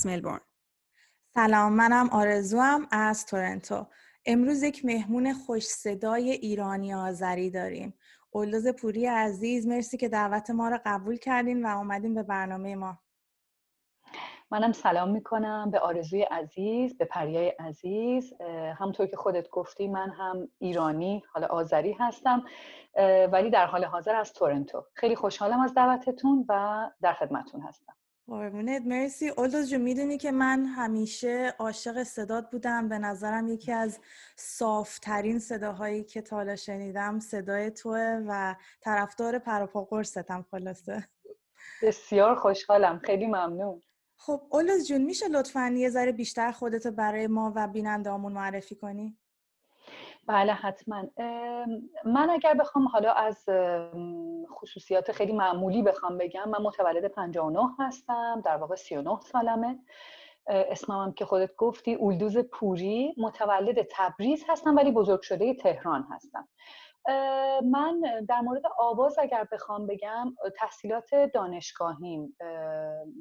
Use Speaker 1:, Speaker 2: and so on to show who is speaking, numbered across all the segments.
Speaker 1: از ملبورن.
Speaker 2: سلام منم آرزوام از تورنتو. امروز یک مهمون خوش صدای ایرانی آذری داریم. اولوز پوری عزیز مرسی که دعوت ما رو قبول کردین و اومدین به برنامه ما.
Speaker 3: منم سلام می‌کنم به آرزوی عزیز به پریای عزیز. همطور که خودت گفتی من هم ایرانی حالا آذری هستم ولی در حال حاضر از تورنتو. خیلی خوشحالم از دعوتتون و در خدمتتون هستم.
Speaker 2: قربونت مرسی. اولدوز جو می‌دونی که من همیشه عاشق صدات بودم. به نظرم یکی از صافترین صداهایی که تالا شنیدم صدای توه و طرفدار پروپا قرصتم خلاصه.
Speaker 3: بسیار خوشحالم. خیلی ممنون.
Speaker 2: خب اولوز جون میشه لطفا یه ذره بیشتر خودتو برای ما و بینندهامون معرفی کنی؟
Speaker 3: بله حتما. من اگر بخوام حالا از خصوصیات خیلی معمولی بخوام بگم من متولد 59 هستم در واقع 39 سالمه. اسمم هم که خودت گفتی اولدوز پوری. متولد تبریز هستم ولی بزرگ شده تهران هستم. من در مورد آواز اگر بخوام بگم تحصیلات دانشگاهیم.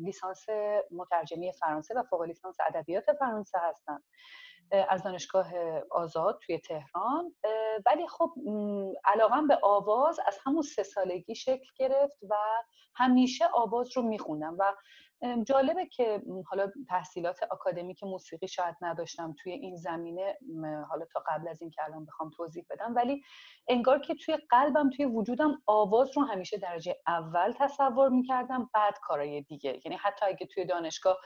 Speaker 3: لیسانس مترجمی فرانسه و فوق لیسانس ادبیات فرانسه هستم. از دانشگاه آزاد توی تهران. ولی خب علاقم به آواز از همون سه سالگی شکل گرفت و همیشه آواز رو میخوندم و جالبه که حالا تحصیلات آکادمیک موسیقی شاید نداشتم توی این زمینه حالا تا قبل از این که الان بخوام توضیح بدم ولی انگار که توی قلبم توی وجودم آواز رو همیشه درجه اول تصور می‌کردم بعد کارهای دیگه. یعنی حتی اگه توی دانشگاه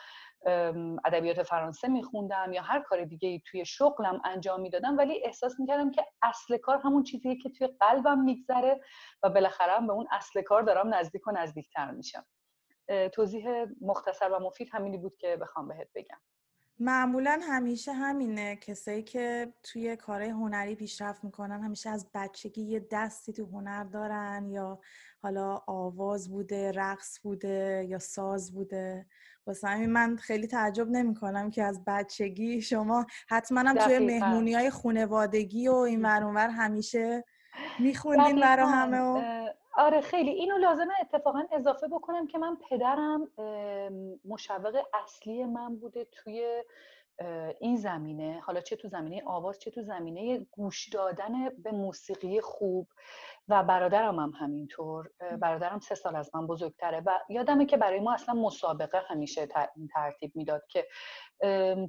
Speaker 3: ادبیات فرانسه میخوندم یا هر کار دیگه توی شغلم انجام می‌دادم ولی احساس می‌کردم که اصل کار همون چیزیه که توی قلبم میگذره و بالاخره به اون اصل کار دارم نزدیک و نزدیکتر میشم. توضیح مختصر و مفید همینی بود که بخوام بهت بگم.
Speaker 2: معمولا همیشه همینه. کسایی که توی کارهای هنری پیشرفت می‌کنن همیشه از بچگی یه دستی تو هنر دارن یا حالا آواز بوده رقص بوده یا ساز بوده. واسه همین من خیلی تعجب نمی کنم که از بچگی شما حتما هم توی مهمونی های خونوادگی و این ورانور همیشه میخوندین برا همه و...
Speaker 3: آره خیلی. اینو لازمه اتفاقا اضافه بکنم که من پدرم مشوق اصلی من بوده توی این زمینه حالا چه تو زمینه آواز چه تو زمینه گوش دادن به موسیقی خوب و برادرم هم همینطور. برادرم سه سال از من بزرگتره و یادمه که برای ما اصلا مسابقه همیشه ترتیب می‌داد که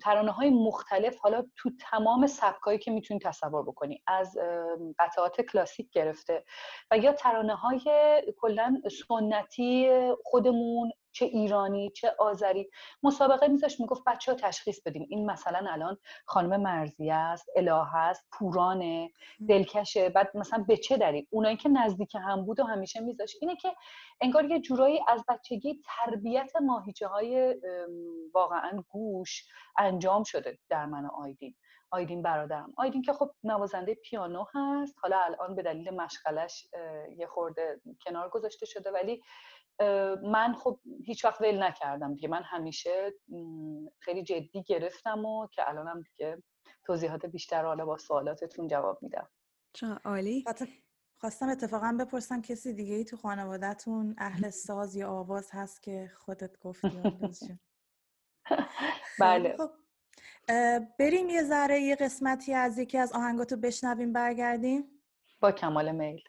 Speaker 3: ترانه های مختلف حالا تو تمام سبکایی که می‌تونی تصور بکنی از قطعات کلاسیک گرفته و یا ترانه های کلا سنتی خودمون چه ایرانی چه آذری. مسابقه میذاشت می‌گفت بچه ها تشخیص بدیم. این مثلا الان خانم مرزیه است اله است پورانه دلکشه. بعد مثلا به چه دلیل؟ اونایی که نزدیک هم بود و همیشه میذاشت. اینه که انگار یه جورایی از بچگی تربیت ماهیچه های واقعا گوش انجام شده در من آیدین. آیدین برادرم. آیدین که خب نوازنده پیانو هست. حالا الان به دلیل مشغلش یه خورده کنار گذاشته شده. ولی من خب هیچ وقت ول نکردم دیگه. من همیشه خیلی جدی گرفتم و که الانم دیگه توضیحات بیشتر حالا با سوالاتتون جواب میدم.
Speaker 1: چه عالی.
Speaker 2: خواستم اتفاقا بپرسم کسی دیگه ای تو خانوادهتون اهل ساز یا آواز هست که خودت گفتی
Speaker 3: بله.
Speaker 2: خب بریم یه ذره یه قسمتی از یکی از آهنگاتو بشنویم برگردیم.
Speaker 3: با کمال میل.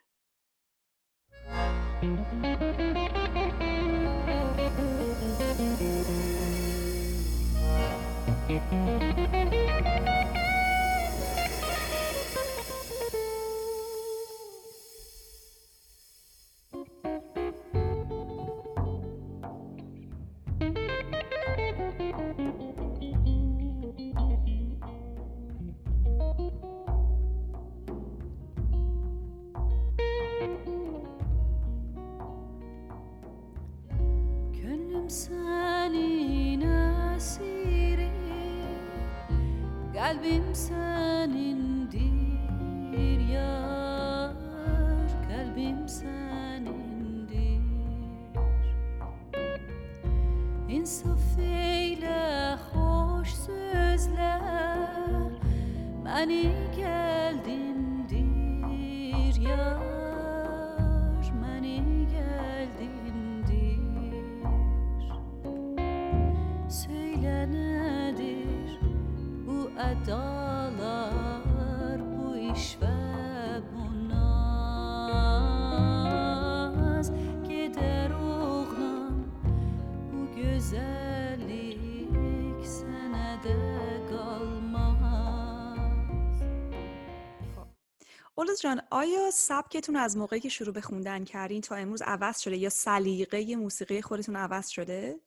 Speaker 1: آرز جان آیا سبکتون از موقعی که شروع به خوندن کردین تا امروز عوض شده یا سلیقه موسیقی خودتون عوض شده؟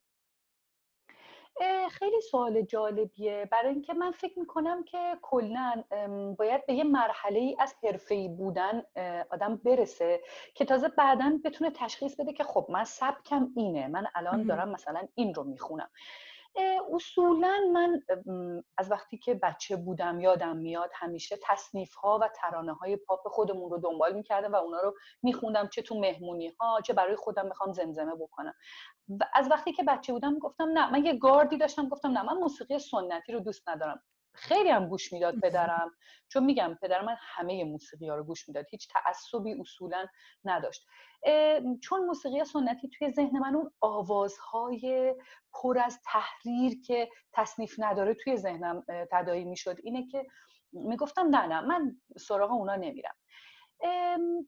Speaker 3: خیلی سوال جالبیه. برای اینکه من فکر می‌کنم که کلا باید به یه مرحله ای از حرفه‌ای بودن آدم برسه که تازه بعدا بتونه تشخیص بده که خب من سبکم اینه. من الان دارم مثلا این رو می‌خونم. اصولا من از وقتی که بچه بودم یادم میاد همیشه تصنیف ها و ترانه های پاپ خودمون رو دنبال می‌کردم و اونا رو میخوندم چه تو مهمونی ها چه برای خودم می‌خوام زمزمه بکنم. و از وقتی که بچه بودم گفتم نه من یه گاردی داشتم گفتم نه من موسیقی سنتی رو دوست ندارم. خیلی هم گوش می‌داد پدرم. چون میگم پدر من همه موسیقی ها رو گوش می‌داد هیچ تعصبی اصولا نداشت. چون موسیقی سنتی توی ذهن من اون آوازهای پر از تحریر که تصنیف نداره توی ذهنم تدایی می‌شد اینه که می‌گفتم نه نه من سراغ اونا نمیرم.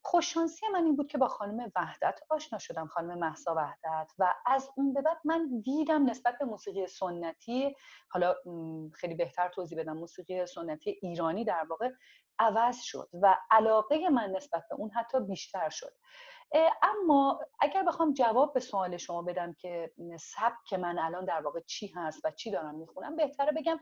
Speaker 3: خوششانسی من این بود که با خانم وحدت آشنا شدم خانم محسا وحدت. و از اون به بعد من دیدم نسبت به موسیقی سنتی حالا خیلی بهتر توضیح بدم موسیقی سنتی ایرانی در واقع عوض شد و علاقه من نسبت به اون حتی بیشتر شد. اما اگر بخوام جواب به سوال شما بدم که سبک من الان در واقع چی هست و چی دارم می‌خونم بهتره بگم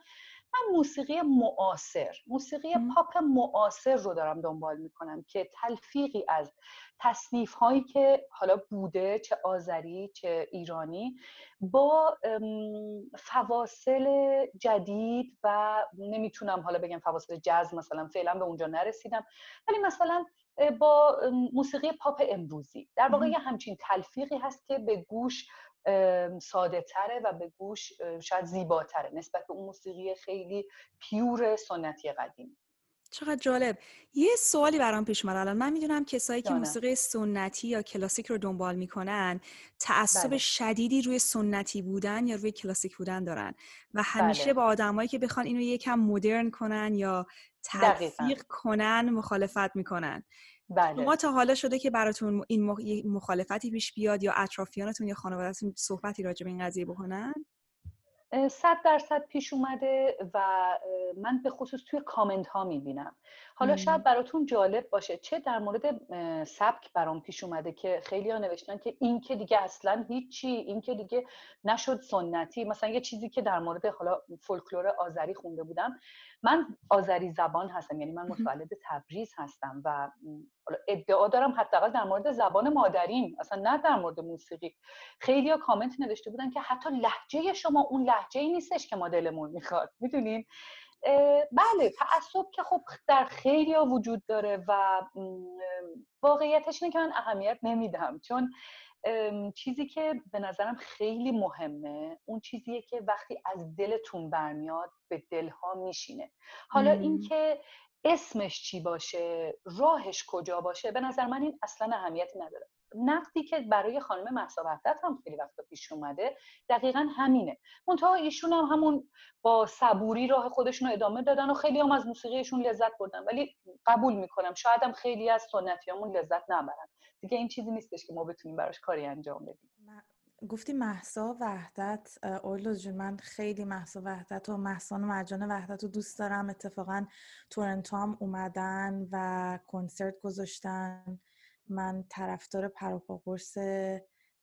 Speaker 3: من موسیقی معاصر موسیقی پاپ معاصر رو دارم دنبال می‌کنم که تلفیقی از تصنیف هایی که حالا بوده چه آذری چه ایرانی با فواصل جدید و نمی‌تونم حالا بگم فواصل جز مثلا فعلا به اونجا نرسیدم. ولی مثلا با موسیقی پاپ امروزی. در واقع یه همچین تلفیقی هست که به گوش ساده تره و به گوش شاید زیباتره نسبت به اون موسیقی خیلی پیور سنتی قدیم
Speaker 1: چقدر جالب یه سوالی برام پیش اومد الان من می‌دونم کسایی که موسیقی سنتی یا کلاسیک رو دنبال می‌کنن تعصب بله. شدیدی روی سنتی بودن یا روی کلاسیک بودن دارن و همیشه بله. با آدمایی که بخوان اینو یکم مدرن کنن یا تلفیق کنن مخالفت می‌کنن بله. شما تا حالا شده که براتون این مخالفتی پیش بیاد یا اطرافیانتون یا خانوادهتون صحبتی راجع به این قضیه بکنن
Speaker 3: صد درصد پیش اومده و من به خصوص توی کامنت ها می‌بینم. حالا شاید براتون جالب باشه چه در مورد سبک برام پیش اومده که خیلی ها نوشتن که این که دیگه اصلا هیچی این که دیگه نشد سنتی. مثلا یه چیزی که در مورد حالا فولکلور آذری خونده بودم. من آذری زبان هستم یعنی من متولد تبریز هستم و ادعا دارم حداقل در مورد زبان مادریم اصلا نه در مورد موسیقی. خیلی ها کامنت نوشته بودن که حتی لحجه شما اون لحجه ای نیستش که ما دلمون می‌خواد می‌دونین؟ بله تعصب که خب در خیلی ها وجود داره و واقعیتش اینه که من اهمیت نمیدم چون چیزی که به نظرم خیلی مهمه اون چیزیه که وقتی از دلتون برمیاد به دلها میشینه. حالا اینکه اسمش چی باشه راهش کجا باشه به نظر من این اصلا اهمیتی نداره. نقدی که برای خانم محسا وحدت هم خیلی وقتا پیش اومده دقیقا همینه. منتها ایشون هم همون با صبوری راه خودشون رو ادامه دادن و خیلی هم از موسیقیشون لذت بردن. ولی قبول می‌کنم شاید هم خیلی از سنتیامون لذت نبرن. دیگه این چیزی نیستش که ما بتونیم براش کاری انجام بدیم.
Speaker 2: گفتی محسا وحدت. اولوز جون من خیلی محسا وحدت و محسان و مرجان وحدت رو دوست دارم. اتفاقا تورنتو هم اومدن و کنسرت گذاشتن. من طرفدار پروپا قرص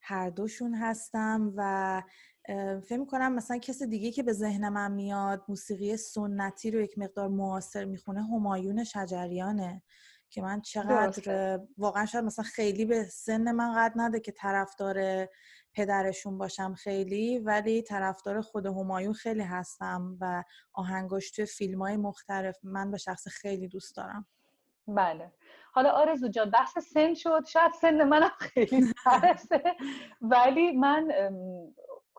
Speaker 2: هر دوشون هستم و فکر می‌کنم مثلا کسی دیگه که به ذهن من میاد موسیقی سنتی رو یک مقدار معاصر می‌خونه همایون شجریانه که من چقدر واقعا شاید مثلا خیلی به سن من قد نده که طرفدار پدرشون باشم خیلی ولی طرفدار خود همایون خیلی هستم و آهنگاش توی فیلم های مختلف من به شخص خیلی دوست دارم.
Speaker 3: بله. حالا آرزو جان بحث سن شد. شاید سن منم خیلی سرسه ولی من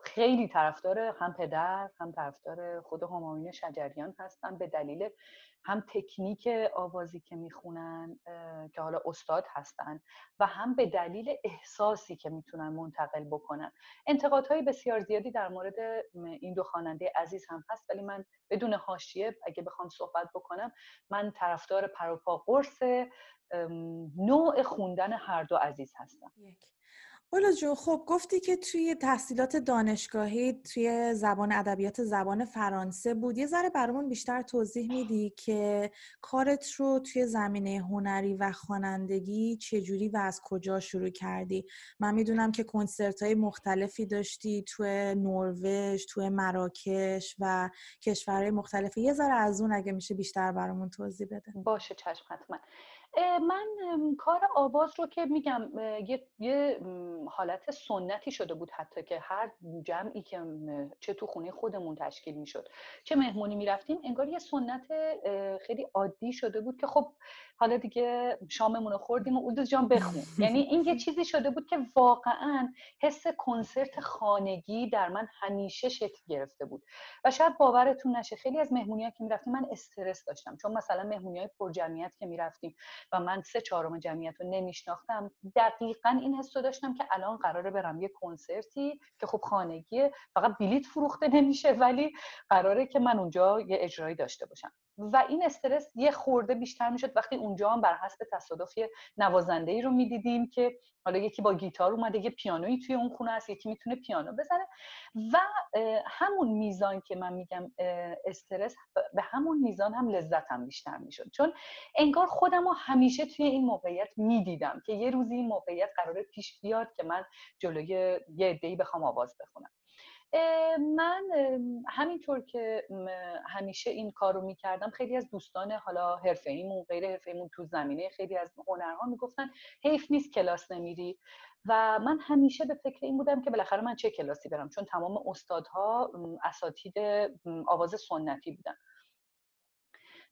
Speaker 3: خیلی طرفدار هم پدر هم طرفدار خود همایون شجریان هستم به دلیل هم تکنیک آوازی که می‌خونن که حالا استاد هستن و هم به دلیل احساسی که می‌تونن منتقل بکنن. انتقادهای بسیار زیادی در مورد این دو خواننده عزیز هم هست. ولی من بدون حاشیه اگه بخوام صحبت بکنم من طرفدار پروپا قرص نوع خوندن هر دو عزیز هستم.
Speaker 2: اولا جو خب گفتی که توی تحصیلات دانشگاهی توی زبان ادبیات زبان فرانسه بود. یه ذره برامون بیشتر توضیح میدی که کارت رو توی زمینه هنری و خوانندگی چجوری و از کجا شروع کردی؟ من می‌دونم که کنسرت های مختلفی داشتی توی نروژ توی مراکش و کشورهای مختلفی. یه ذره از اون اگه میشه بیشتر برامون توضیح بده.
Speaker 3: باشه چشم حتما من کار آواز رو که میگم یه, یه حالت سنتی شده بود حتی که هر جمعی که چه تو خونه خودمون تشکیل می‌شد. چه مهمونی می‌رفتیم انگار یه سنت خیلی عادی شده بود که خب حالا دیگه شاممون رو خوردیم و اودوز جان بخون. یعنی این یه چیزی شده بود که واقعا حس کنسرت خانگی در من همیشه شکل گرفته بود. و شاید باورتون نشه خیلی از مهمونی ها که می‌رفتیم من استرس داشتم. چون مثلا مهمونی های پر جمعیت که می‌رفتیم و من سه چهارم جمعیت رو نمیشناختم. دقیقا این حس رو داشتم که الان قراره برم یه کنسرتی که خب خانگیه فقط بلیت فروخته نمیشه ولی قراره که من اونجا یه اجرایی داشته باشم. و این استرس یه خورده بیشتر می‌شد وقتی اونجا هم بر حسب تصادف یه نوازنده ای رو می‌دیدیم که حالا یکی با گیتار اومده یه پیانویی توی اون خونه هست یکی می‌تونه پیانو بزنه. و همون میزان که من میگم استرس به همون میزان هم لذتم بیشتر می‌شد. چون انگار خودم رو همیشه توی این موقعیت می‌دیدم که یه روزی این موقعیت قراره پیش بیاد که من جلوی یه عده‌ای بخوام آواز بخونم. من همینطور که همیشه این کار رو می‌کردم خیلی از دوستان حالا حرفه ایمون غیر حرفه ایمون تو زمینه خیلی از هنرها می‌گفتن حیف نیست کلاس نمیری. و من همیشه به فکر این بودم که بالاخره من چه کلاسی برم چون تمام استادها اساتید آواز سنتی بودن.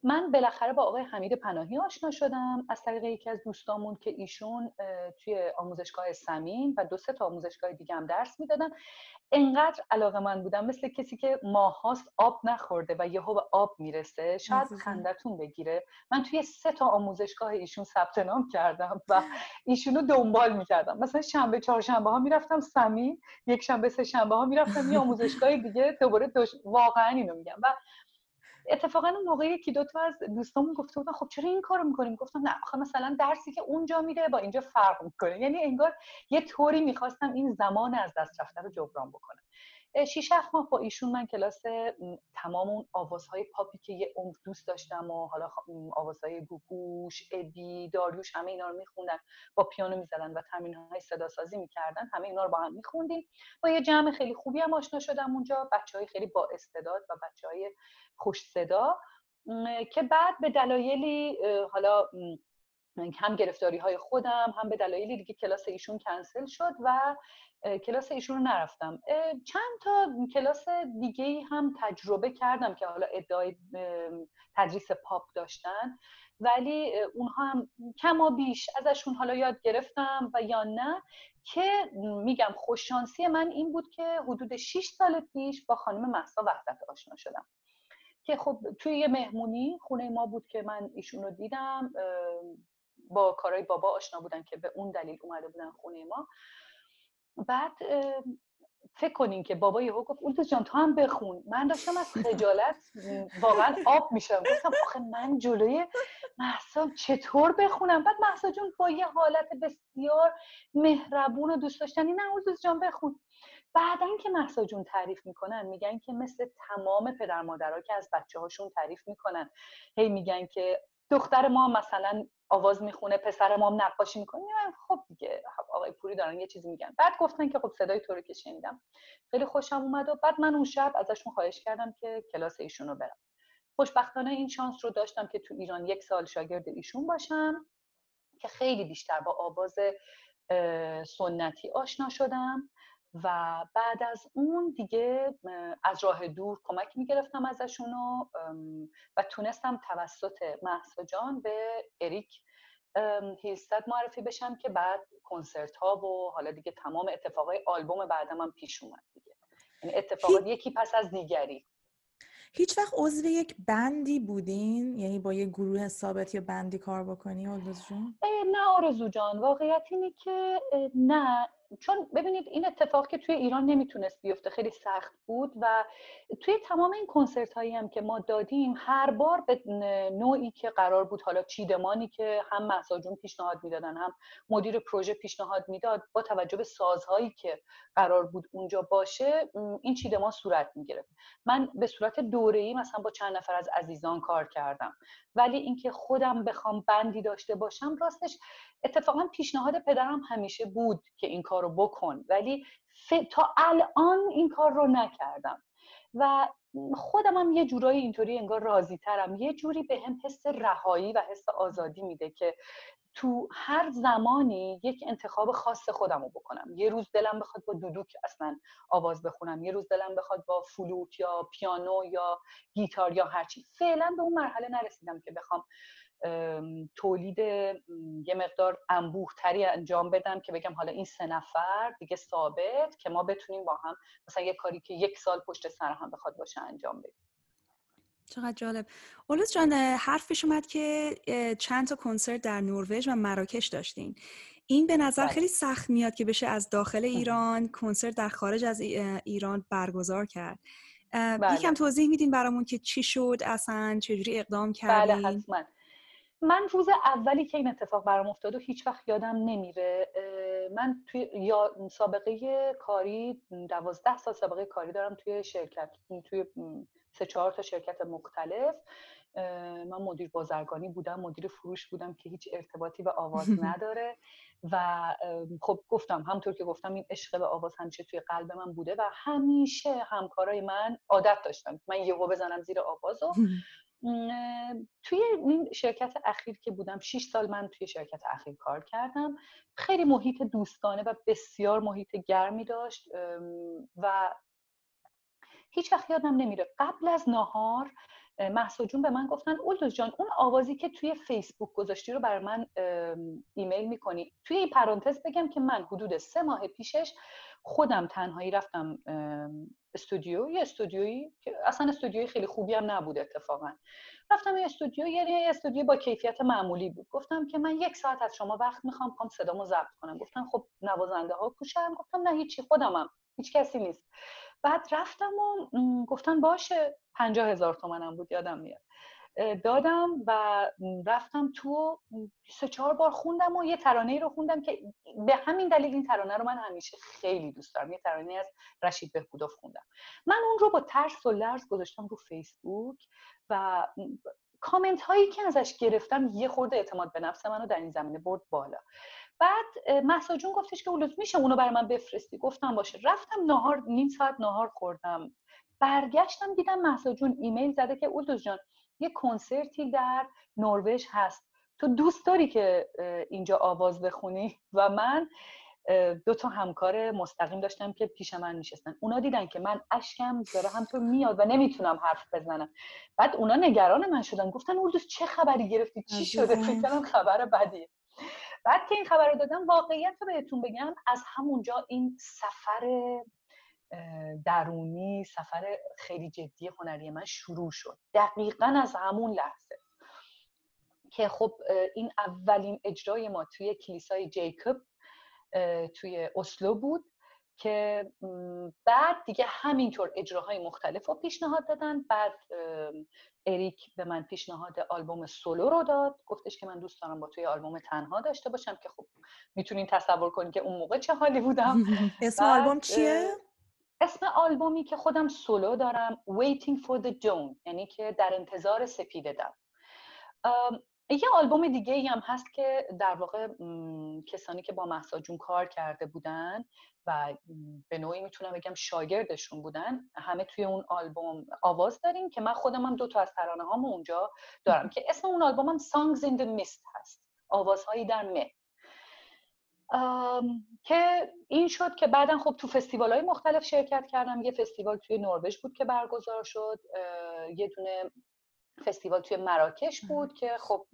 Speaker 3: من بالاخره با آقای حمید پناهی آشنا شدم. از طریق یکی از دوستامون که ایشون توی آموزشگاه سمین و دو سه تا آموزشگاه دیگه هم درس می‌دادن انقدر علاقه من بودم مثل کسی که ماهاست آب نخورده و یهو به آب می‌رسه شاید خندتون بگیره. من توی سه تا آموزشگاه ایشون ثبت نام کردم و ایشونو دنبال می‌کردم. مثلا شنبه چهارشنبه ها می‌رفتم سمین یک شنبه سه شنبه ها می‌رفتم یه آموزشگاه دیگه دوباره واقعا اینو میگم. و اتفاقا اون موقع یکی دو تا از دوستامون گفته بودن خب چرا این کارو می‌کنیم؟ گفتم نه آخه مثلا درسی که اونجا میره با اینجا فرق می‌کنه. یعنی انگار یه طوری می‌خواستم این زمان از دست رفته رو جبران بکنم. شیش هفت ماه با ایشون من کلاس تمام اون آوازهای پاپی که یه عمر دوست داشتم و حالا آوازهای گوگوش ابی داریوش همه اینا رو میخوندن. با پیانو می‌زدن و تمرین های صدا سازی می‌کردن. همه اینا رو با هم میخوندیم. با یه جمع خیلی خوبی هم آشنا شدم اونجا. بچه های خیلی با استعداد و بچه های خوش صدا که بعد به دلایلی حالا هم گرفتاری های خودم هم به دلایلی دیگه کلاس ایشون کنسل شد و کلاس ایشون رو نرفتم. چند تا کلاس دیگه هم تجربه کردم که حالا ادعای تدریس پاپ داشتن. ولی اونها هم کما بیش ازشون حالا یاد گرفتم و یا نه که میگم خوششانسی من این بود که حدود 6 سال پیش با خانم محسا وحدت آشنا شدم. که خب توی یه مهمونی خونه ما بود که من ایشون رو دیدم با کارهای بابا آشنا بودن که به اون دلیل اومده بودن خونه ما. بعد فکر کنین که بابا یهو گفت اولدوز جان تو هم بخون. من داشتم از خجالت واقعا آب میشم. گفتم آخه من جلوی محسا چطور بخونم؟ بعد محسا جون با یه حالت بسیار مهربون و دوست داشتنی نه اولدوز جان بخون. بعدا که محسا جون تعریف می‌کنن میگن که مثل تمام پدر مادرها که از بچه هاشون تعریف می‌کنن. هی میگن که دختر ما مثلا آواز می‌خونه پسر ما هم نقاشی می‌کنه. خب دیگه آقای پوری دارن یه چیزی میگن. بعد گفتن که خب صدای تو رو که شنیدم. خیلی خوشم اومد و بعد من اون شب ازشون خواهش کردم که کلاس ایشون رو برم. خوشبختانه این شانس رو داشتم که تو ایران یک سال شاگرد ایشون باشم که خیلی بیشتر با آواز سنتی آشنا شدم. و بعد از اون دیگه از راه دور کمک می‌گرفتم ازشون و تونستم توسط محسا جان به اریک هیلستد معرفی بشم که بعد کنسرت ها و حالا دیگه تمام اتفاقای آلبوم بعدم هم پیش اومد دیگه. یعنی اتفاقات یکی پس از دیگری.
Speaker 2: هیچ وقت عضو یک بندی بودین؟ یعنی با یه گروه ثابت یا بندی کار بکنی جون؟
Speaker 3: نه آرزو جان واقعیت اینه که نه. چون ببینید این اتفاق که توی ایران نمی‌تونست بیفته خیلی سخت بود و توی تمام این کنسرت هایی هم که ما دادیم هر بار به نوعی که قرار بود حالا چیدمانی که هم محسا پیشنهاد می‌دادن هم مدیر پروژه پیشنهاد می‌داد با توجه به سازهایی که قرار بود اونجا باشه این چیدمان صورت می‌گرفت. من به صورت دوره ای مثلا با چند نفر از عزیزان کار کردم. ولی اینکه خودم بخوام بندی داشته باشم راستش اتفاقا پیشنهاد پدرم همیشه بود که این کار رو بکن. ولی تا الان این کار رو نکردم. و خودم هم یه جورایی اینطوری انگار راضی ترم یه جوری به هم حس رهایی و حس آزادی میده که تو هر زمانی یک انتخاب خاص خودم رو بکنم. یه روز دلم بخواد با دودوک اصلا آواز بخونم. یه روز دلم بخواد با فلوت یا پیانو یا گیتار یا هرچی فعلا به اون مرحله نرسیدم که بخوام تولید یه مقدار انبوه تری انجام بدم که بگم حالا این سه نفر دیگه ثابت که ما بتونیم با هم مثلا یه کاری که یک سال پشت سر هم بخواد باشه انجام بدیم.
Speaker 1: چقدر جالب. اولوز جان حرفش اومد که چند تا کنسرت در نروژ و مراکش داشتین. این به نظر بله. خیلی سخت میاد که بشه از داخل ایران کنسرت در خارج از ایران برگزار کرد. بله. یکم توضیح میدین برامون که چی شد اصلا چجوری اقدام بله، کردین؟
Speaker 3: بله حتما. من روز اولی که این اتفاق برام افتاد و هیچ وقت یادم نمیره من توی یا سابقه کاری دوازده سال سابقه کاری دارم توی شرکت توی سه چهار تا شرکت مختلف. من مدیر بازرگانی بودم مدیر فروش بودم که هیچ ارتباطی به آواز نداره و خب گفتم همطور که گفتم این عشق به آواز همیشه توی قلب من بوده و همیشه همکارای من عادت داشتم من یهو بزنم زیر آواز و توی این شرکت اخیر که بودم 6 سال من توی شرکت اخیر کار کردم. خیلی محیط دوستانه و بسیار محیط گرمی داشت و هیچ وقت یادم نمیره. قبل از نهار محسا جون به من گفتن اولدوز جان اون آوازی که توی فیسبوک گذاشتی رو برای من ایمیل می‌کنی؟ توی این پرانتز بگم که من حدود سه ماه پیشش خودم تنهایی رفتم استودیو. یه استودیویی که اصلا استودیوی خیلی خوبی هم نبود اتفاقا. رفتم یه استودیو یعنی یه استودیو با کیفیت معمولی بود. گفتم که من یک ساعت از شما وقت می‌خوام خواهم صدامو ضبط کنم. گفتم خب نوازنده ها کوشم گفتم نه هیچی خودمم. هیچ کسی نیست. بعد رفتم و گفتن باشه پنجاه هزار تومنم بود یادم میاد. دادم و رفتم تو سه چهار بار خوندم و یه ترانه رو خوندم که به همین دلیل این ترانه رو من همیشه خیلی دوست دارم. یه ترانه از رشید بهبودوف خوندم. من اون رو با ترس و لرز گذاشتم رو فیسبوک و کامنت هایی که ازش گرفتم یه خورده اعتماد به نفس منو در این زمینه برد بالا. بعد محسا جون گفتش که اولوز میشه اونو برای من بفرستی. گفتم باشه. رفتم نهار نیم ساعت نهار خوردم. برگشتم دیدم محسا جون ایمیل زده که اولوز جان یه کنسرتی در نروژ هست. تو دوست داری که اینجا آواز بخونی؟ و من دو تا همکار مستقیم داشتم که پیش من نشستن. اونا دیدن که من اشکم داره همطور میاد و نمی‌تونم حرف بزنم. بعد اونا نگران من شدن. گفتن اولدوس چه خبری گرفتی؟ چی شده؟ فکر خبر بدیه. بعد که این خبر رو دادم واقعیت رو بهتون بگم از همونجا این سفر درونی سفر خیلی جدی هنری من شروع شد. دقیقا از همون لحظه که خب این اولین اجرای ما توی کلیسای جیکوب توی اسلو بود که بعد دیگه همینطور اجراهای مختلف رو پیشنهاد دادن. بعد اریک به من پیشنهاد آلبوم سولو رو داد. گفتش که من دوست دارم با توی آلبوم تنها داشته باشم که خب می‌تونین تصور کنید که اون موقع چه حالی بودم.
Speaker 2: اسم آلبوم چیه؟
Speaker 3: اسم آلبومی که خودم سولو دارم Waiting for the Dawn یعنی که در انتظار سپیددم یه آلبوم دیگه ای هم هست که در واقع کسانی که با محسا جون کار کرده بودن و به نوعی می‌تونم بگم شاگردشون بودن همه توی اون آلبوم آواز داریم که من خودم هم دو تا از ترانه هامو اونجا دارم که اسم اون آلبوم هم Songs in the Mist هست. آوازهایی در مه. که این شد که بعدا خب تو فستیوال های مختلف شرکت کردم. یه فستیوال توی نروژ بود که برگزار شد. یه دونه فستیوال توی مراکش بود که خب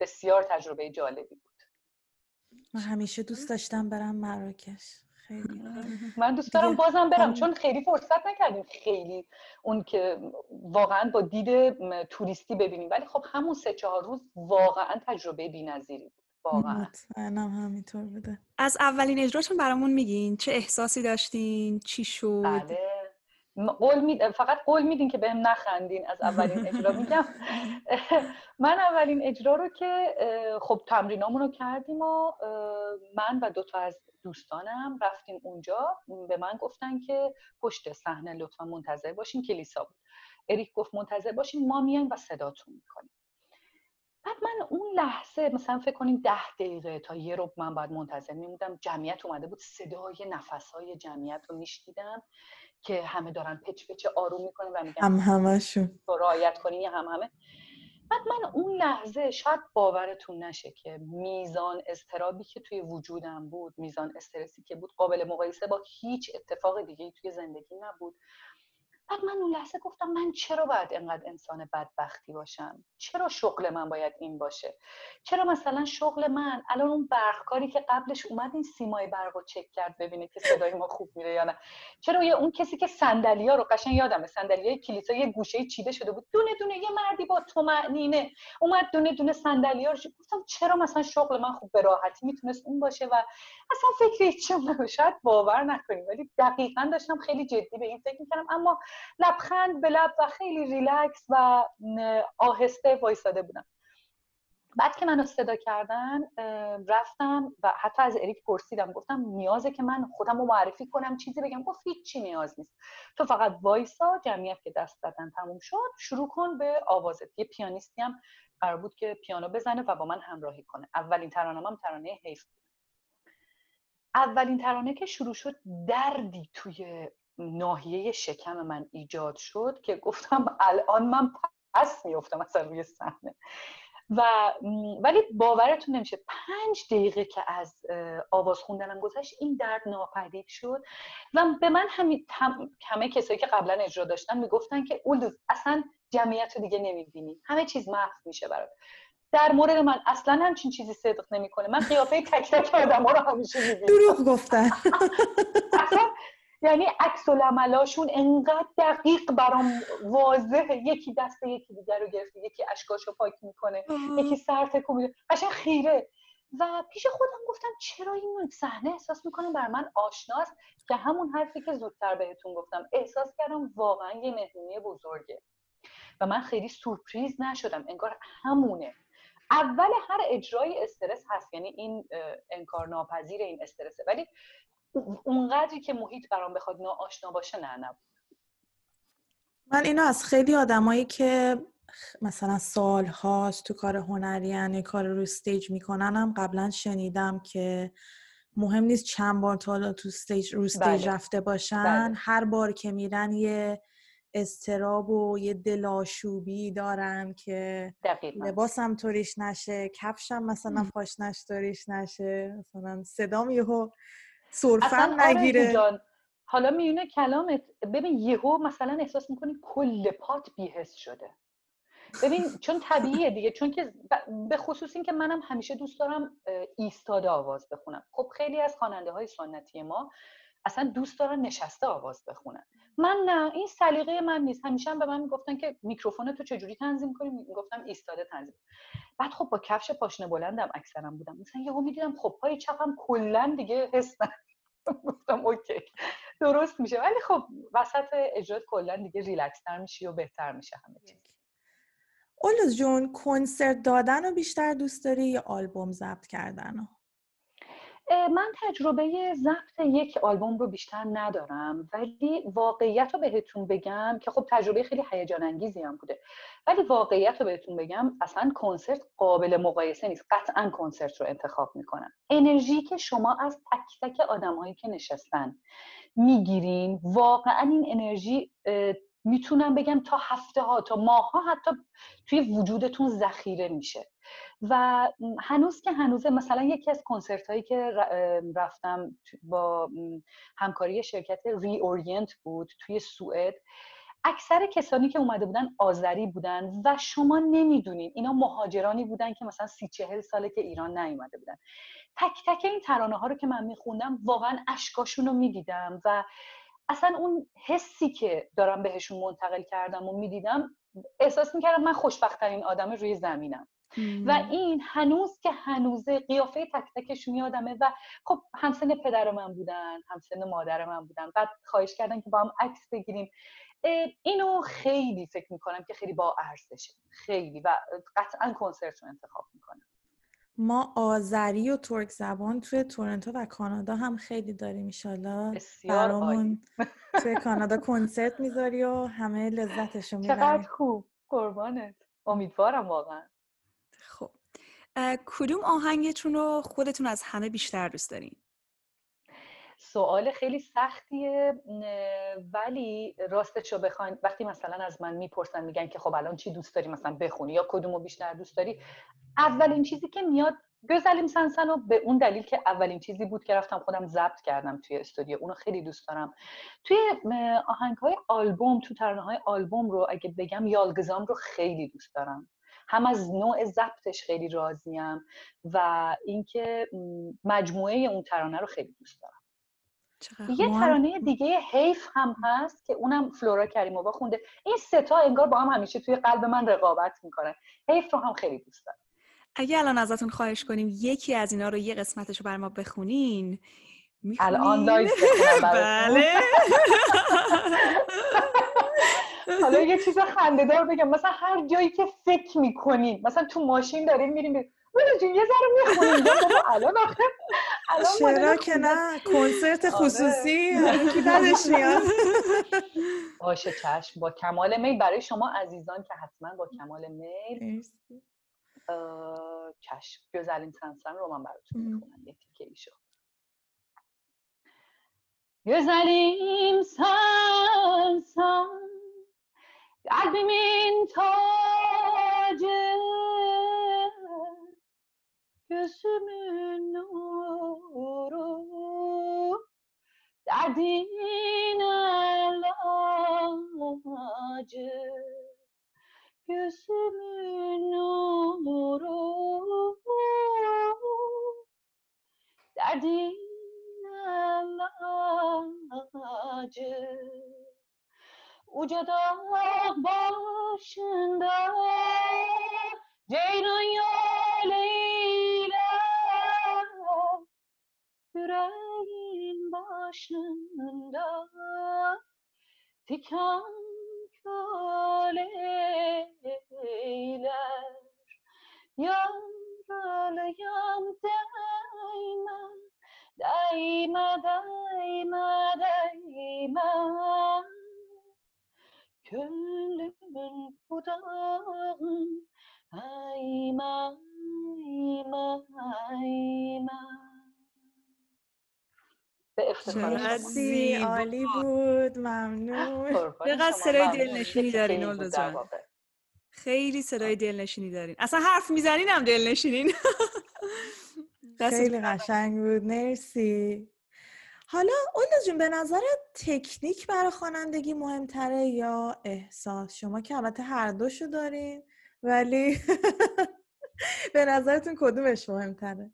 Speaker 3: بسیار تجربه جالبی بود.
Speaker 2: من همیشه دوست داشتم برم مراکش. خیلی
Speaker 3: من دوست دارم بازم برم چون خیلی فرصت نکردیم خیلی اون که واقعا با دید توریستی ببینیم. ولی خب همون سه چهار روز واقعا تجربه بی‌نظیری بود. واقعا.
Speaker 2: مطمئنم همینطور بوده.
Speaker 1: از اولین اجراتون برامون میگین؟ چه احساسی داشتین؟ چی شد؟
Speaker 3: بله. قول می... فقط قول میدین که بهم نخندین از اولین اجرا. میگم من اولین اجرا رو که خب تمرینامون رو کردیم و من و دوتا از دوستانم رفتیم اونجا. به من گفتن که پشت صحنه لطفا منتظر باشین کلیسا بود. اریک گفت منتظر باشین ما میایم و صداتون می‌کنیم. بعد من اون لحظه مثلا فکر کنیم ده دقیقه تا یه رب من باید منتظر میمودم جمعیت اومده بود صدای نفسهای جمعیت رو میشنیدم که همه دارن پچ پچ آروم می‌کنن و میگن
Speaker 2: هم همشون
Speaker 3: تو رعایت کنی یا هم همه. بعد من اون لحظه شاید باورتون نشه که میزان استرابی که توی وجودم بود میزان استرسی که بود قابل مقایسه با هیچ اتفاق دیگه توی زندگی نبود. بعد من اون لحظه گفتم من چرا باید انقدر انسان بدبختی باشم؟ چرا شغل من باید این باشه؟ چرا مثلا شغل من؟ الان اون برقکاری که قبلش اومد این سیمای برق رو چک کرد ببینه که صدای ما خوب میره یا نه. چرا یه اون کسی که صندلیا رو قشنگ یادمه صندلیای کلیسا یه گوشه چیده شده بود. دونه دونه یه مردی با طمأنینه اومد دونه دونه صندلیا رو. گفتم چرا مثلا شغل من خوب به راحتی می‌تونست اون باشه و اصلا فکر شاید باور نکنیم ولی دقیقا داشتم خیلی جدی به این فکر می‌کردم. اما لبخند به لب و خیلی ریلکس و آهسته وایساده بودم. بعد که منو صدا کردن رفتم و حتی از اریک پرسیدم گفتم نیازه که من خودم رو معرفی کنم چیزی بگم. گفت هیچی نیاز نیست. تو فقط وایسا جمعیت که دست زدن تموم شد شروع کن به آوازت. یه پیانیستی هم قرار بود که پیانو بزنه و با من همراهی کنه. اولین ترانه‌ام هم ترانه حیف اولین ترانه که شروع شد دردی توی ناحیه شکم من ایجاد شد که گفتم الان من پس میفتم مثلا روی صحنه. و ولی باورتون نمیشه پنج دقیقه که از آواز خوندنم گذشت این درد ناپدید شد. و به من همین هم- همه کسایی که قبلا اجرا داشتن می‌گفتن که اولدوز اصلا جمعیت رو دیگه نمی‌بینی. همه چیز محو میشه برات. در مورد من اصلا همچین چیزی صدق نمی‌کنه. من قیافه تک تک آدم رو همیشه می‌بینم.
Speaker 2: دروغ گفتن.
Speaker 3: اصلا یعنی عکس العملاشون انقدر دقیق برام واضحه. یکی دست یکی دیگر رو گرفته یکی اشکاشو پاک می‌کنه یکی سر تکون میده. قشنگ خیره. و پیش خودم گفتم چرا این صحنه احساس می‌کنم بر من آشناست؟ که همون حرفی که زودتر بهتون گفتم. احساس کردم واقعا یه مهمونی بزرگه. و من خیلی سورپریز نشدم. انگار همونه. اول هر اجرای استرس هست. یعنی این انکار ناپذیر این استرسه. ولی اونقدری که محیط برام بخواد ناآشنا باشه نه نه.
Speaker 2: من اینو از خیلی آدمایی که مثلا سال هاست تو کار هنری یا کار رو stage می‌کنن هم قبلا شنیدم که مهم نیست چند بار تا حالا تو stage رو stage
Speaker 3: بله.
Speaker 2: رفته باشن.
Speaker 3: بله.
Speaker 2: هر بار که میرن یه اضطراب و یه دل‌آشوبی دارن که
Speaker 3: دقیقا.
Speaker 2: لباسم طوریش نشه کفشم مثلا پاشنش طوریش نشه. مثلا صدام یهو
Speaker 3: اصلا آرزو
Speaker 2: نگیره.
Speaker 3: حالا میونه کلامت ببین یهو مثلا احساس می‌کنی کل پات بیهس شده. ببین چون طبیعیه دیگه چون که به خصوص این که منم همیشه دوست دارم ایستاده آواز بخونم. خب خیلی از خواننده های سنتی ما اصلا دوست دارن نشسته آواز بخونن. من نه این سلیقه من نیست. همیشه هم به من می‌گفتن که میکروفون تو چجوری تنظیم کنی؟ می‌گفتم ایستاده تنظیم. بعد خب با کفش پاشنه بلندم اکثرا بودم. مثلا یهو می‌دیدم خب پای چپم کلا دیگه حس. گفتم okay. درست میشه. ولی خب وسط اجرات کلا دیگه ریلکس تر میشی و بهتر میشه همه چیز.
Speaker 2: اولوز جون کنسرت دادن رو بیشتر دوست داری یا آلبوم ضبط کردن رو؟
Speaker 3: من تجربه ضبط یک آلبوم رو بیشتر ندارم ولی واقعیت رو بهتون بگم که خب تجربه خیلی هیجان انگیزی هم بوده. ولی واقعیت رو بهتون بگم اصلا کنسرت قابل مقایسه نیست. قطعا کنسرت رو انتخاب می‌کنم. انرژی که شما از تک تک آدمهایی که نشستن می‌گیرین واقعا این انرژی می‌تونم بگم تا هفته ها تا ماه ها حتی توی وجودتون ذخیره میشه. و هنوز که هنوزه مثلا یکی از کنسرت هایی که رفتم با همکاری شرکت ری اورینت بود توی سوئد اکثر کسانی که اومده بودن آذری بودن و شما نمی‌دونین اینا مهاجرانی بودن که مثلا سی چهل ساله که ایران نیومده بودن. تک تک این ترانه ها رو که من میخوندم واقعا اشکاشون رو می‌دیدم و اصلا اون حسی که دارم بهشون منتقل کردم و می‌دیدم احساس می‌کردم من خوشبختترین آدم روی زمینم. و این هنوز که هنوزه قیافه تک تکش میادمه و خب همسن پدر من بودن همسن مادر من بودن. بعد خواهش کردن که با هم عکس بگیریم. اینو خیلی فکر می‌کنم که خیلی با ارزشه. خیلی و قطعا کنسرت رو انتخاب می‌کنم.
Speaker 2: ما آذری و ترک زبان توی تورنتو و کانادا هم خیلی داریم ایشالا. برامون توی کانادا کنسرت می‌ذاری و همه لذتشو می‌بریم
Speaker 3: چقدر خوب. قربانت. امیدوارم واقعا.
Speaker 1: کدوم آهنگتون رو خودتون از همه بیشتر دوست دارین؟
Speaker 3: سوال خیلی سختیه ولی راستش رو بخواین وقتی مثلا از من می‌پرسن میگن که خب الان چی دوست داری مثلا بخونی یا کدومو بیشتر دوست داری اولین چیزی که میاد گزلیم سنسن رو به اون دلیل که اولین چیزی بود که رفتم خودم ضبط کردم توی استودیو اونو خیلی دوست دارم. توی آهنگ های آلبوم تو ترانه های آلبوم رو اگه بگم یالگزام رو خیلی دوست دارم. هم از نوع ضبطش خیلی راضیم و اینکه مجموعه اون ترانه رو خیلی دوست دارم. یه ترانه دیگه حیف هم هست که اونم فلورا کریمووا خونده. این سه تا انگار با هم همیشه توی قلب من رقابت می‌کنه حیف رو هم خیلی دوست دارم.
Speaker 1: اگه الان ازتون خواهش کنیم یکی از اینا رو یه قسمتش رو برا ما بخونین.
Speaker 3: الان live بله. حالا یه چیز خنده‌دار بگم. مثلا هر جایی که فکر می‌کنین مثلا تو ماشین داریم میریم بله جون یه ذره می‌خونیم الان
Speaker 2: چرا که نه؟ کنسرت آره. خصوصی؟ کی بعدش میاد.
Speaker 3: باشه چشم. با کمال میل برای شما عزیزان که حتما با کمال میل چشم. گزلین سنسن رو من براتون می‌خونم. یه تیکه ایشو گزلیم سنسن kalbimin tacı gözümün nuru derdin acı gözümün nuru derdin Uca dağ başında Ceylan yeleyle Yüreğin başında. Diken köleyler Yaralıyam değme Değme değme değme Gönlümün budağı ayma ayma ayma به افتخار
Speaker 2: عالی بود ممنون
Speaker 1: چقدر صدای دلنشینی دارین اولدا جان خیلی صدای دلنشینی دارین اصلا حرف می‌زنین هم دلنشینین
Speaker 2: خیلی قشنگ بود مرسی حالا اولدا جون به نظر تکنیک برای خوانندگی مهمتره یا احساس؟ شما که البته هر دوشو دارین ولی به نظرتون کدومش مهمتره؟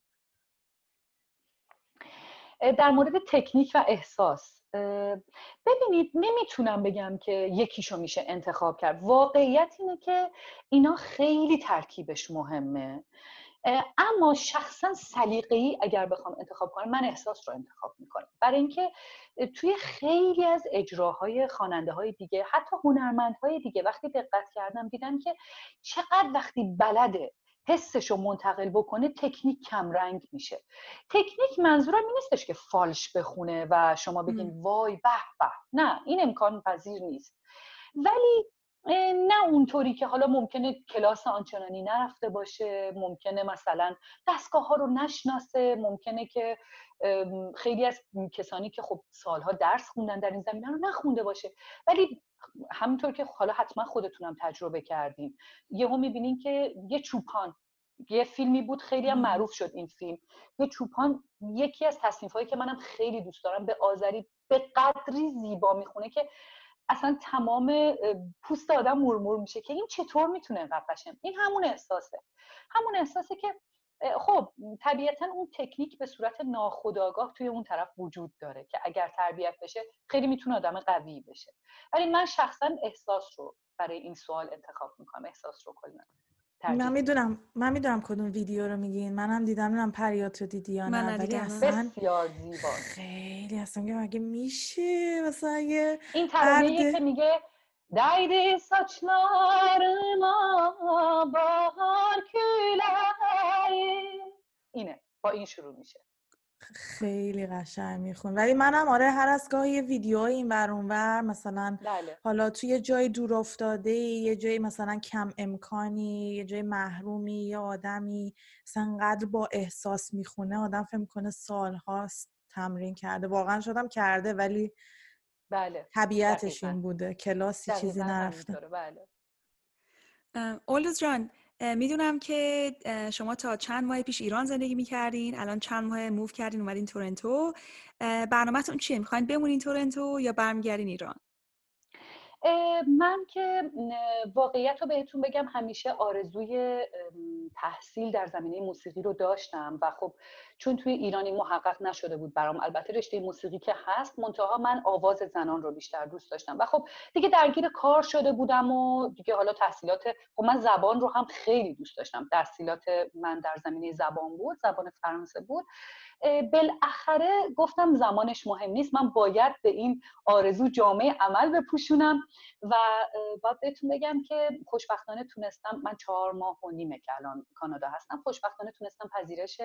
Speaker 3: در مورد تکنیک و احساس. ببینید نمی‌تونم بگم که یکیشو میشه انتخاب کرد. واقعیت اینه که اینا خیلی ترکیبش مهمه. اما شخصا سلیقه‌ای اگر بخوام انتخاب کنم من احساس رو انتخاب می‌کنم. برای اینکه توی خیلی از اجراهای خواننده های دیگه حتی هنرمندهای دیگه وقتی دقت کردم دیدم که چقدر وقتی بلده حسش رو منتقل بکنه تکنیک کمرنگ میشه. تکنیک منظورم این نیستش که فالش بخونه و شما بگین وای به به نه این امکان پذیر نیست. ولی نه اونطوری که حالا ممکنه کلاس آنچنانی نرفته باشه ممکنه مثلا دستگاه ها رو نشناسه ممکنه که خیلی از کسانی که خب سالها درس خوندن در این زمینه رو نخونده باشه. ولی همینطور که حالا حتما خودتونم تجربه کردیم یهو می‌بینین که یه چوپان یه فیلمی بود خیلی هم معروف شد این فیلم. یه چوپان یکی از تصنیف هایی که منم خیلی دوست دارم به آذری به قدری زیبا می‌خونه که اصلا تمام پوست آدم مرمور میشه که این چطور می‌تونه اینقدر این همون احساسه. همون احساسه که خب طبیعتا اون تکنیک به صورت ناخودآگاه توی اون طرف وجود داره که اگر تربیت بشه خیلی می‌تونه آدم قوی بشه. ولی من شخصا احساس رو برای این سوال انتخاب می‌کنم احساس رو کلا.
Speaker 2: من می‌دونم من می‌دونم کدوم ویدیو رو میگین. منم دیدم نمی‌دونم پریات رو دیدی یا نه ولی اصلا
Speaker 3: بسیار زیبا.
Speaker 2: خیلی اصلا مگه میشه؟ مثلا یه
Speaker 3: این ترانه که میگه Daydı saçlarıma bahar küleği اینه با این شروع میشه.
Speaker 2: خیلی قشنگ میخون. ولی منم آره هر از گاهی یه ویدیو این ور ور مثلا
Speaker 3: بله.
Speaker 2: حالا توی یه جای دور افتاده یه جایی مثلا کم امکانی یه جای محرومی یه آدمی مثلا انقدر با احساس می‌خونه آدم فکر می‌کنه سالهاست تمرین کرده. واقعا شدم کرده ولی
Speaker 3: بله.
Speaker 2: طبیعتش این بوده. کلاسی چیزی نرفته.
Speaker 3: بله.
Speaker 1: اولوز جان می‌دونم که شما تا چند ماه پیش ایران زندگی می‌کردین الان چند ماه موو کردین اومدین تورنتو. برنامهتون چیه؟ می‌خواین بمونین تورنتو یا برمیگردین ایران؟
Speaker 3: من که واقعیت رو بهتون بگم همیشه آرزوی تحصیل در زمینه موسیقی رو داشتم و خب چون توی ایرانی محقق نشده بود برام البته رشته موسیقی که هست منتها من آواز زنان رو بیشتر دوست داشتم و خب دیگه درگیر کار شده بودم و دیگه حالا تحصیلات خب من زبان رو هم خیلی دوست داشتم. تحصیلات من در زمینه زبان بود زبان فرانسه بود. بالاخره گفتم زمانش مهم نیست. من باید به این آرزو جامعه عمل بپوشونم و باید بهتون بگم که خوشبختانه تونستم من چهار ماه و نیمه که الان کانادا هستم خوشبختانه تونستم پذیرش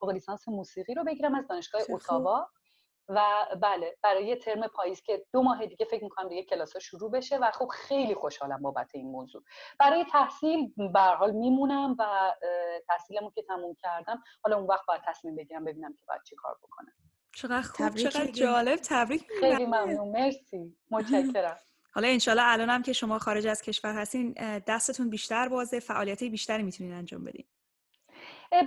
Speaker 3: فوق لیسانس موسیقی رو بگیرم از دانشگاه اتاوا. و بله برای یه ترم پاییز که دو ماه دیگه فکر می‌کنم دیگه کلاس شروع بشه و خب خیلی خوشحالم بابت این موضوع. برای تحصیل به حال میمونم و تحصیلمو که تموم کردم حالا اون وقت باید تصمیم بگیرم ببینم که باید چی کار بکنم.
Speaker 1: چقدر خوب چقدر جالب تبریک
Speaker 3: خیلی ممنون. مرسی. متشکرم.
Speaker 1: حالا انشالله الانم که شما خارج از کشور هستین دستتون بیشتر بازه فعالیت بیشتری می‌تونین انجام بدین.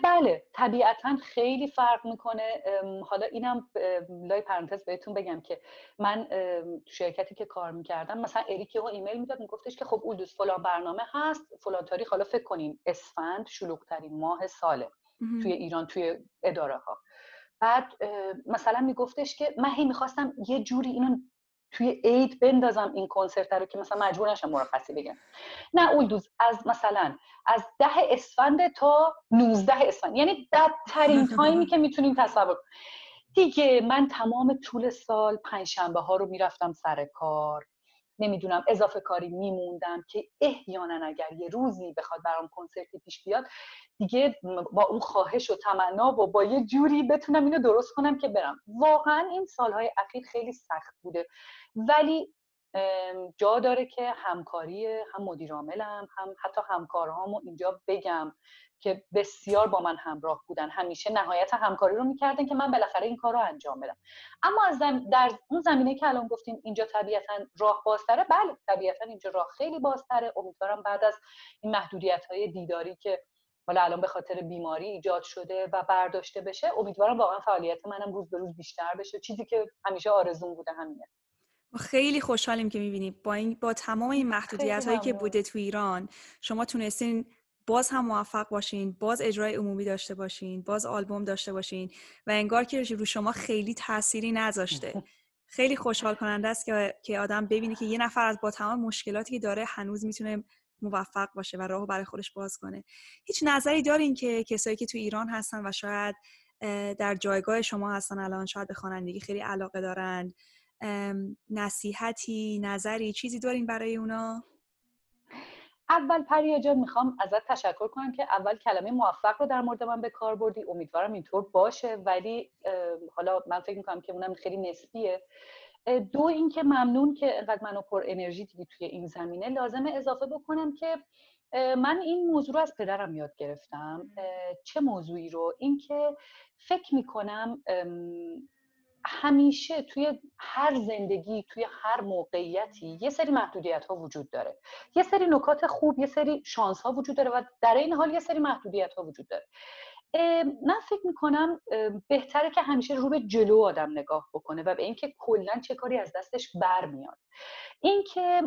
Speaker 3: بله طبیعتا خیلی فرق می‌کنه. حالا اینم لای پرانتز بهتون بگم که من تو شرکتی که کار می‌کردم مثلا اریک یهو ایمیل می‌داد میگفتش که خب اولدوس فلان برنامه هست فلان تاریخ حالا فکر کنین اسفند شلوغترین ماه ساله توی ایران توی اداره ها بعد مثلا میگفتش که من هی می‌خواستم یه جوری اینو توی عید بندازم این کنسرت رو که مثلا مجبور نشم مرخصی بگم. نه اولدوز از مثلا از ده اسفند تا 19 اسفند. یعنی بدترین تایمی که می‌تونیم تصور دیگه من تمام طول سال پنجشنبه ها رو می‌رفتم سر کار. نمی‌دونم اضافه کاری میموندم که احیانا اگر یه روزی بخواد برام کنسرتی پیش بیاد دیگه با اون خواهش و تمنا و با یه جوری بتونم اینو درست کنم که برم. واقعا این سالهای اخیر خیلی سخت بوده. ولی جا داره که همکاری هم مدیر عاملم هم حتی همکارهامو اینجا بگم که بسیار با من همراه بودن. همیشه نهایت همکاری رو می‌کردن که من بالاخره این کار رو انجام بدم. اما از در اون زمینه که الان گفتیم اینجا طبیعتا راه بازتره بله طبیعتا اینجا راه خیلی بازتره. امیدوارم بعد از این محدودیت های دیداری که حالا الان به خاطر بیماری ایجاد شده و برداشته بشه امیدوارم واقعا فعالیت منم روز به روز بیشتر بشه. چیزی که همیشه آرزون بوده همینه.
Speaker 1: خیلی خوشحالیم که می‌بینیم با, این با تمام این محدودیت هایی که بوده تو ایران شما تونستین باز هم موفق باشین باز اجرای عمومی داشته باشین باز آلبوم داشته باشین و انگار که رو شما خیلی تأثیری نذاشته. خیلی خوشحال کننده است که آدم ببینه که یه نفر از با تمام مشکلاتی که داره هنوز می‌تونه موفق باشه و راهو برای خودش باز کنه. هیچ نظری دارین که کسایی که تو ایران هستن و شاید در جایگاه شما هستن الان شاید به خوانندگی خیلی علاقه دارن نصیحتی نظری چیزی دارین برای اونا؟
Speaker 3: اول پریا جان می‌خوام ازت تشکر کنم که اول کلمه موفق رو در مورد من به کار بردی. امیدوارم اینطور باشه ولی حالا من فکر می‌کنم که اونم خیلی نسبیه. دو اینکه ممنون که انقدر منو پر انرژی دیدی توی این زمینه. لازمه اضافه بکنم که من این موضوع رو از پدرم یاد گرفتم. چه موضوعی رو؟ اینکه فکر می‌کنم همیشه توی هر زندگی توی هر موقعیتی یه سری محدودیت ها وجود داره. یه سری نکات خوب یه سری شانس ها وجود داره و در این حال یه سری محدودیت ها وجود داره. من فکر می‌کنم بهتره که همیشه رو به جلو آدم نگاه بکنه و به اینکه کلا چه کاری از دستش برمیاد. اینکه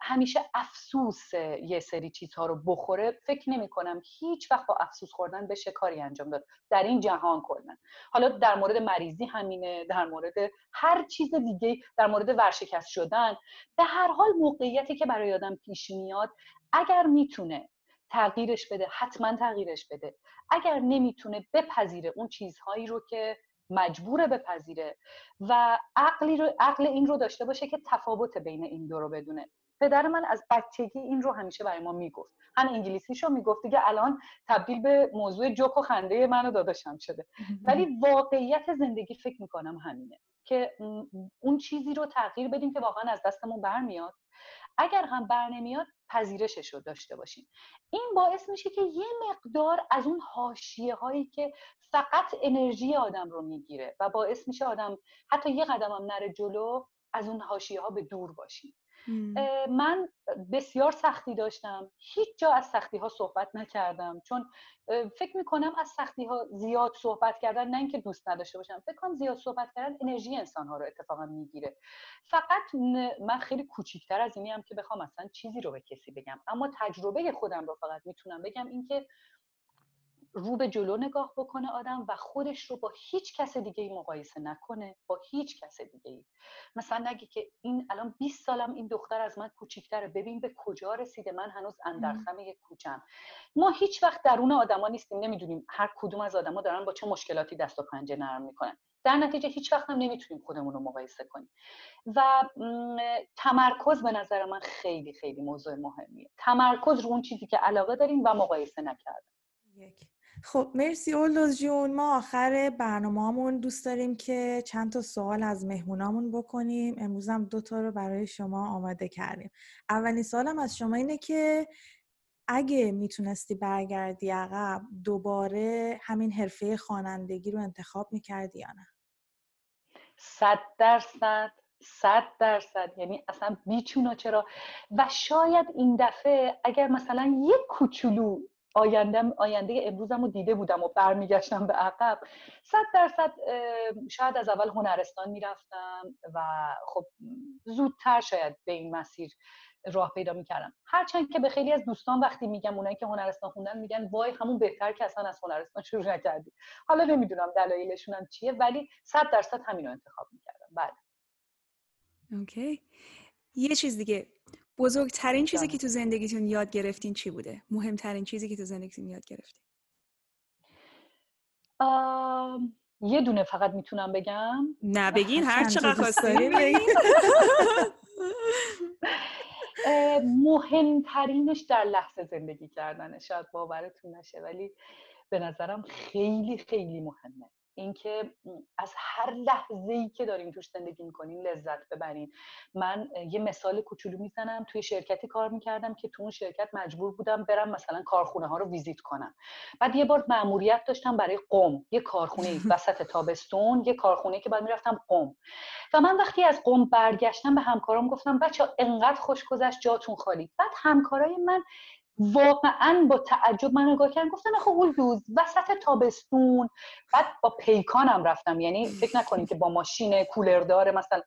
Speaker 3: همیشه افسوس یه سری چیزها رو بخوره فکر نمی کنم هیچ وقت با افسوس خوردن بشه کاری انجام داد. در این جهان کلا. حالا در مورد مریضی همینه در مورد هر چیز دیگه در مورد ورشکست شدن. به هر حال موقعیتی که برای آدم پیش میاد اگر می‌تونه تغییرش بده حتما تغییرش بده. اگر نمی‌تونه بپذیره اون چیزهایی رو که مجبور بپذیره و عقلی رو عقل این رو داشته باشه که تفاوت بین این دو رو بدونه. پدر من از بچگی این رو همیشه برای ما می‌گفت. هم انگلیسیشو می‌گفت دیگه الان تبدیل به موضوع جوک و خنده من و داداشم شده. ولی واقعیت زندگی فکر می‌کنم همینه که اون چیزی رو تغییر بدیم که واقعا از دستمون برمیاد. اگر هم بر نمیاد پذیرشش رو داشته باشیم. این باعث میشه که یه مقدار از اون حاشیه هایی که فقط انرژی آدم رو می‌گیره و باعث میشه آدم حتی یه قدم هم نره جلو از اون حاشیه ها به دور باشیم. من بسیار سختی داشتم. هیچ جا از سختی ها صحبت نکردم. چون فکر می‌کنم از سختی ها زیاد صحبت کردن نه اینکه دوست نداشته باشم. فکر کنم زیاد صحبت کردن انرژی انسان ها رو اتفاقا می‌گیره. فقط من خیلی کوچیکتر از اینی هم که بخوام اصلا چیزی رو به کسی بگم. اما تجربه خودم رو فقط می‌تونم بگم. اینکه رو به جلو نگاه بکنه آدم و خودش رو با هیچ کس دیگه ای مقایسه نکنه با هیچ کس دیگه ای. مثلا نگه که این الان 20 سالم این دختر از من کوچیکتره. ببین به کجا رسیده. من هنوز اندرخم یک کوچم. ما هیچ وقت درون آدما نیستیم. نمی‌دونیم هر کدوم از آدما دارن با چه مشکلاتی دست و پنجه نرم می‌کنن. در نتیجه هیچ وقت هم نمی‌تونیم خودمون رو مقایسه کنیم. و تمرکز به نظر من خیلی خیلی موضوع مهمیه. تمرکز رو اون چیزی که علاقه داریم و مقایسه نکردن.
Speaker 2: یک. خب مرسی اولوز جون. ما آخر برنامهمون دوست داریم که چند تا سوال از مهمونامون بکنیم. امروز هم دو تا رو برای شما آماده کردیم. اولین سوالم از شما اینه که اگه می‌تونستی برگردی عقب دوباره همین حرفه خوانندگی رو انتخاب می‌کردی یا نه؟
Speaker 3: صد درصد صد درصد. یعنی اصلا بیچونا چرا؟ و شاید این دفعه اگر مثلا یک کوچولو آینده آینده امروزم رو دیده بودم و برمیگشتم به عقب. صد درصد شاید از اول هنرستان می‌رفتم و خب زودتر شاید به این مسیر راه پیدا می‌کردم. هرچند که به خیلی از دوستان وقتی میگم اونایی که هنرستان خوندن میگن وای همون بهتر که اصلا از هنرستان شروع نکردی. حالا نمی‌دونم دلایلشون هم چیه ولی صد درصد همین رو انتخاب می‌کردم. بله.
Speaker 1: اوکی. یه چیز دیگه. بزرگترین چیزی که تو زندگیتون یاد گرفتین چی بوده؟ مهمترین چیزی که تو زندگیتون یاد گرفتین؟
Speaker 3: یه دونه فقط می‌تونم بگم.
Speaker 1: نه بگین هر چقدر خواستین
Speaker 3: مهمترینش در لحظه زندگی کردنه. شاید باورتون نشه ولی به نظرم خیلی خیلی مهمه. اینکه از هر لحظه ای که داریم توش زندگی می‌کنیم لذت ببریم. من یه مثال کوچولو می‌زنم. توی شرکتی کار می‌کردم که تو اون شرکت مجبور بودم برم مثلا کارخونه ها رو ویزیت کنم. بعد یه بار مأموریت داشتم برای قم. یه کارخونه وسط تابستون یه کارخونه که بعد می‌رفتم قم. و من وقتی از قم برگشتم به همکارام گفتم بچه انقدر خوش گذشت جاتون خالی. بعد همکارای من واقعا با تعجب من نگاه کردم. گفتن خب اون دوز وسط تابستون. بعد با پیکانم رفتم. یعنی فکر نکنیم که با ماشین کولر داره مثلا.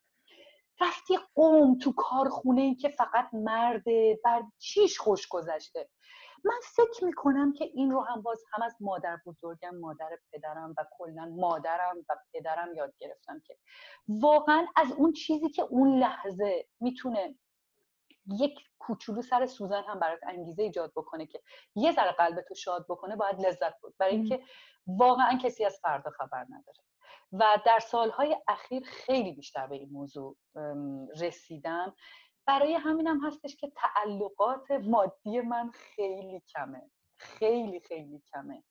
Speaker 3: رفتی قوم تو کارخونه ای که فقط مرده. بر چیش خوش گذشته؟ من فکر می‌کنم که این رو هم باز هم از مادر بزرگم مادر پدرم و کلا مادرم و پدرم یاد گرفتم که واقعا از اون چیزی که اون لحظه می‌تونه یک کوچولو سر سوزن هم برات انگیزه ایجاد بکنه که یه ذره قلبتو شاد بکنه باید لذت بود برای اینکه واقعا کسی از فردا خبر نداره. و در سالهای اخیر خیلی بیشتر به این موضوع رسیدم. برای همینم هستش که تعلقات مادی من خیلی کمه. خیلی خیلی کمه.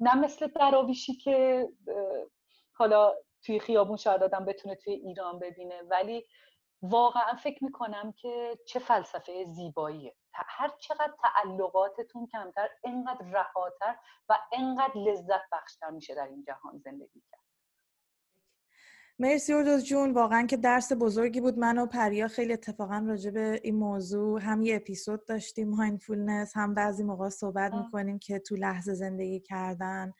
Speaker 3: نه مثل دراویشی که حالا توی خیابون شاید آدم بتونه توی ایران ببینه ولی واقعا فکر می‌کنم که چه فلسفه زیباییه. هر چقدر تعلقاتتون کمتر انقدر رهاتر و انقدر لذت بخشتر میشه در این جهان زندگی کرد.
Speaker 2: مرسی اردوز جون. واقعا که درس بزرگی بود. من و پریا خیلی اتفاقا راجع به این موضوع هم یه اپیزود داشتیم مایندفولنس هم بعضی موقع صحبت می‌کنیم که تو لحظه زندگی کردن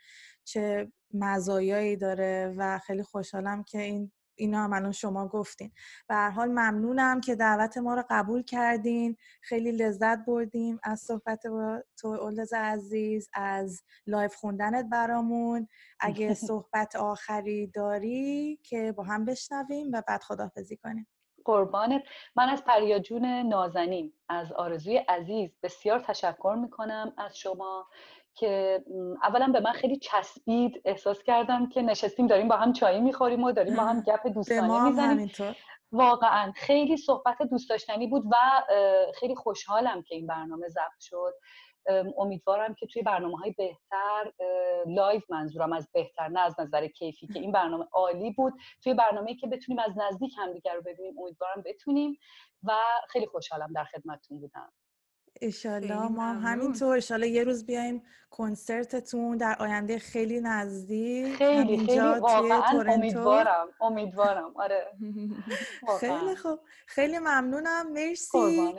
Speaker 2: چه مزایایی داره و خیلی خوشحالم که این اینا هم الان شما گفتین. به هر حال ممنونم که دعوت ما رو قبول کردین. خیلی لذت بردیم از صحبت با تو اولز عزیز از لایف خوندنت برامون. اگه صحبت آخری داری که با هم بشنویم و بعد خدافظی کنیم.
Speaker 3: قربانت. من از پریا جون نازنین از آرزوی عزیز بسیار تشکر می‌کنم از شما. که اولا به من خیلی چسبید احساس کردم که نشستیم داریم با هم چایی می‌خوریم و داریم با هم گپ دوستانه می‌زنیم. واقعا. خیلی صحبت دوست داشتنی بود و خیلی خوشحالم که این برنامه ضبط شد. امیدوارم که توی برنامه های بهتر لایو منظورم از بهتر نه از نظر کیفی که این برنامه عالی بود. توی برنامه که بتونیم از نزدیک همدیگر رو ببینیم امیدوارم بتونیم و خیلی خوشحالم در خدمتتون بودم.
Speaker 2: ایشالله ما همینطور ایشالله یه روز بیایم کنسرتتون در آینده خیلی نزدیک
Speaker 3: خیلی خیلی واقعا امیدوارم امیدوارم. آره.
Speaker 2: خیلی خوب. خیلی ممنونم. مرسی.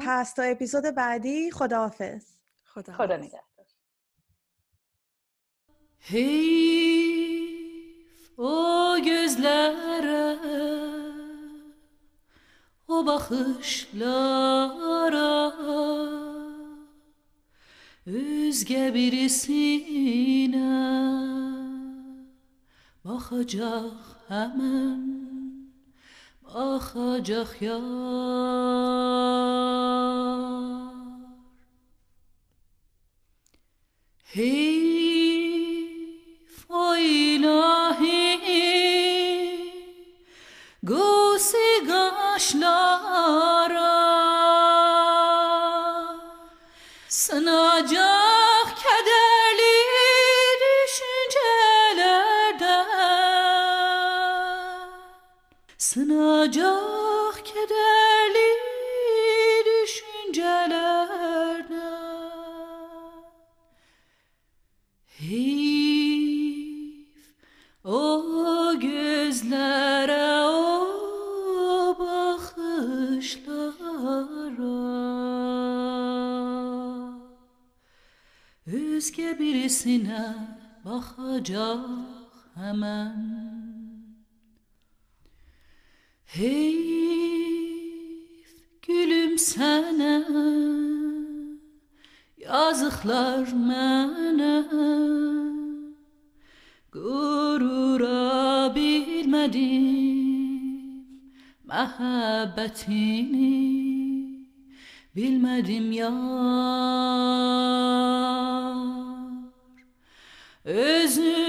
Speaker 2: پس تا اپیزود بعدی خداحافظ.
Speaker 3: خدا, خدا نگهدار.
Speaker 4: Heyf o gözlere o bakışlara. Özge birisine bakacak hemen bakacak ya Heyf Özge birisine bakacak hemen. Heyf gülümsene yazıklar mənə Qürura bilmədim məhəbbətini Bilmədim yar Özünü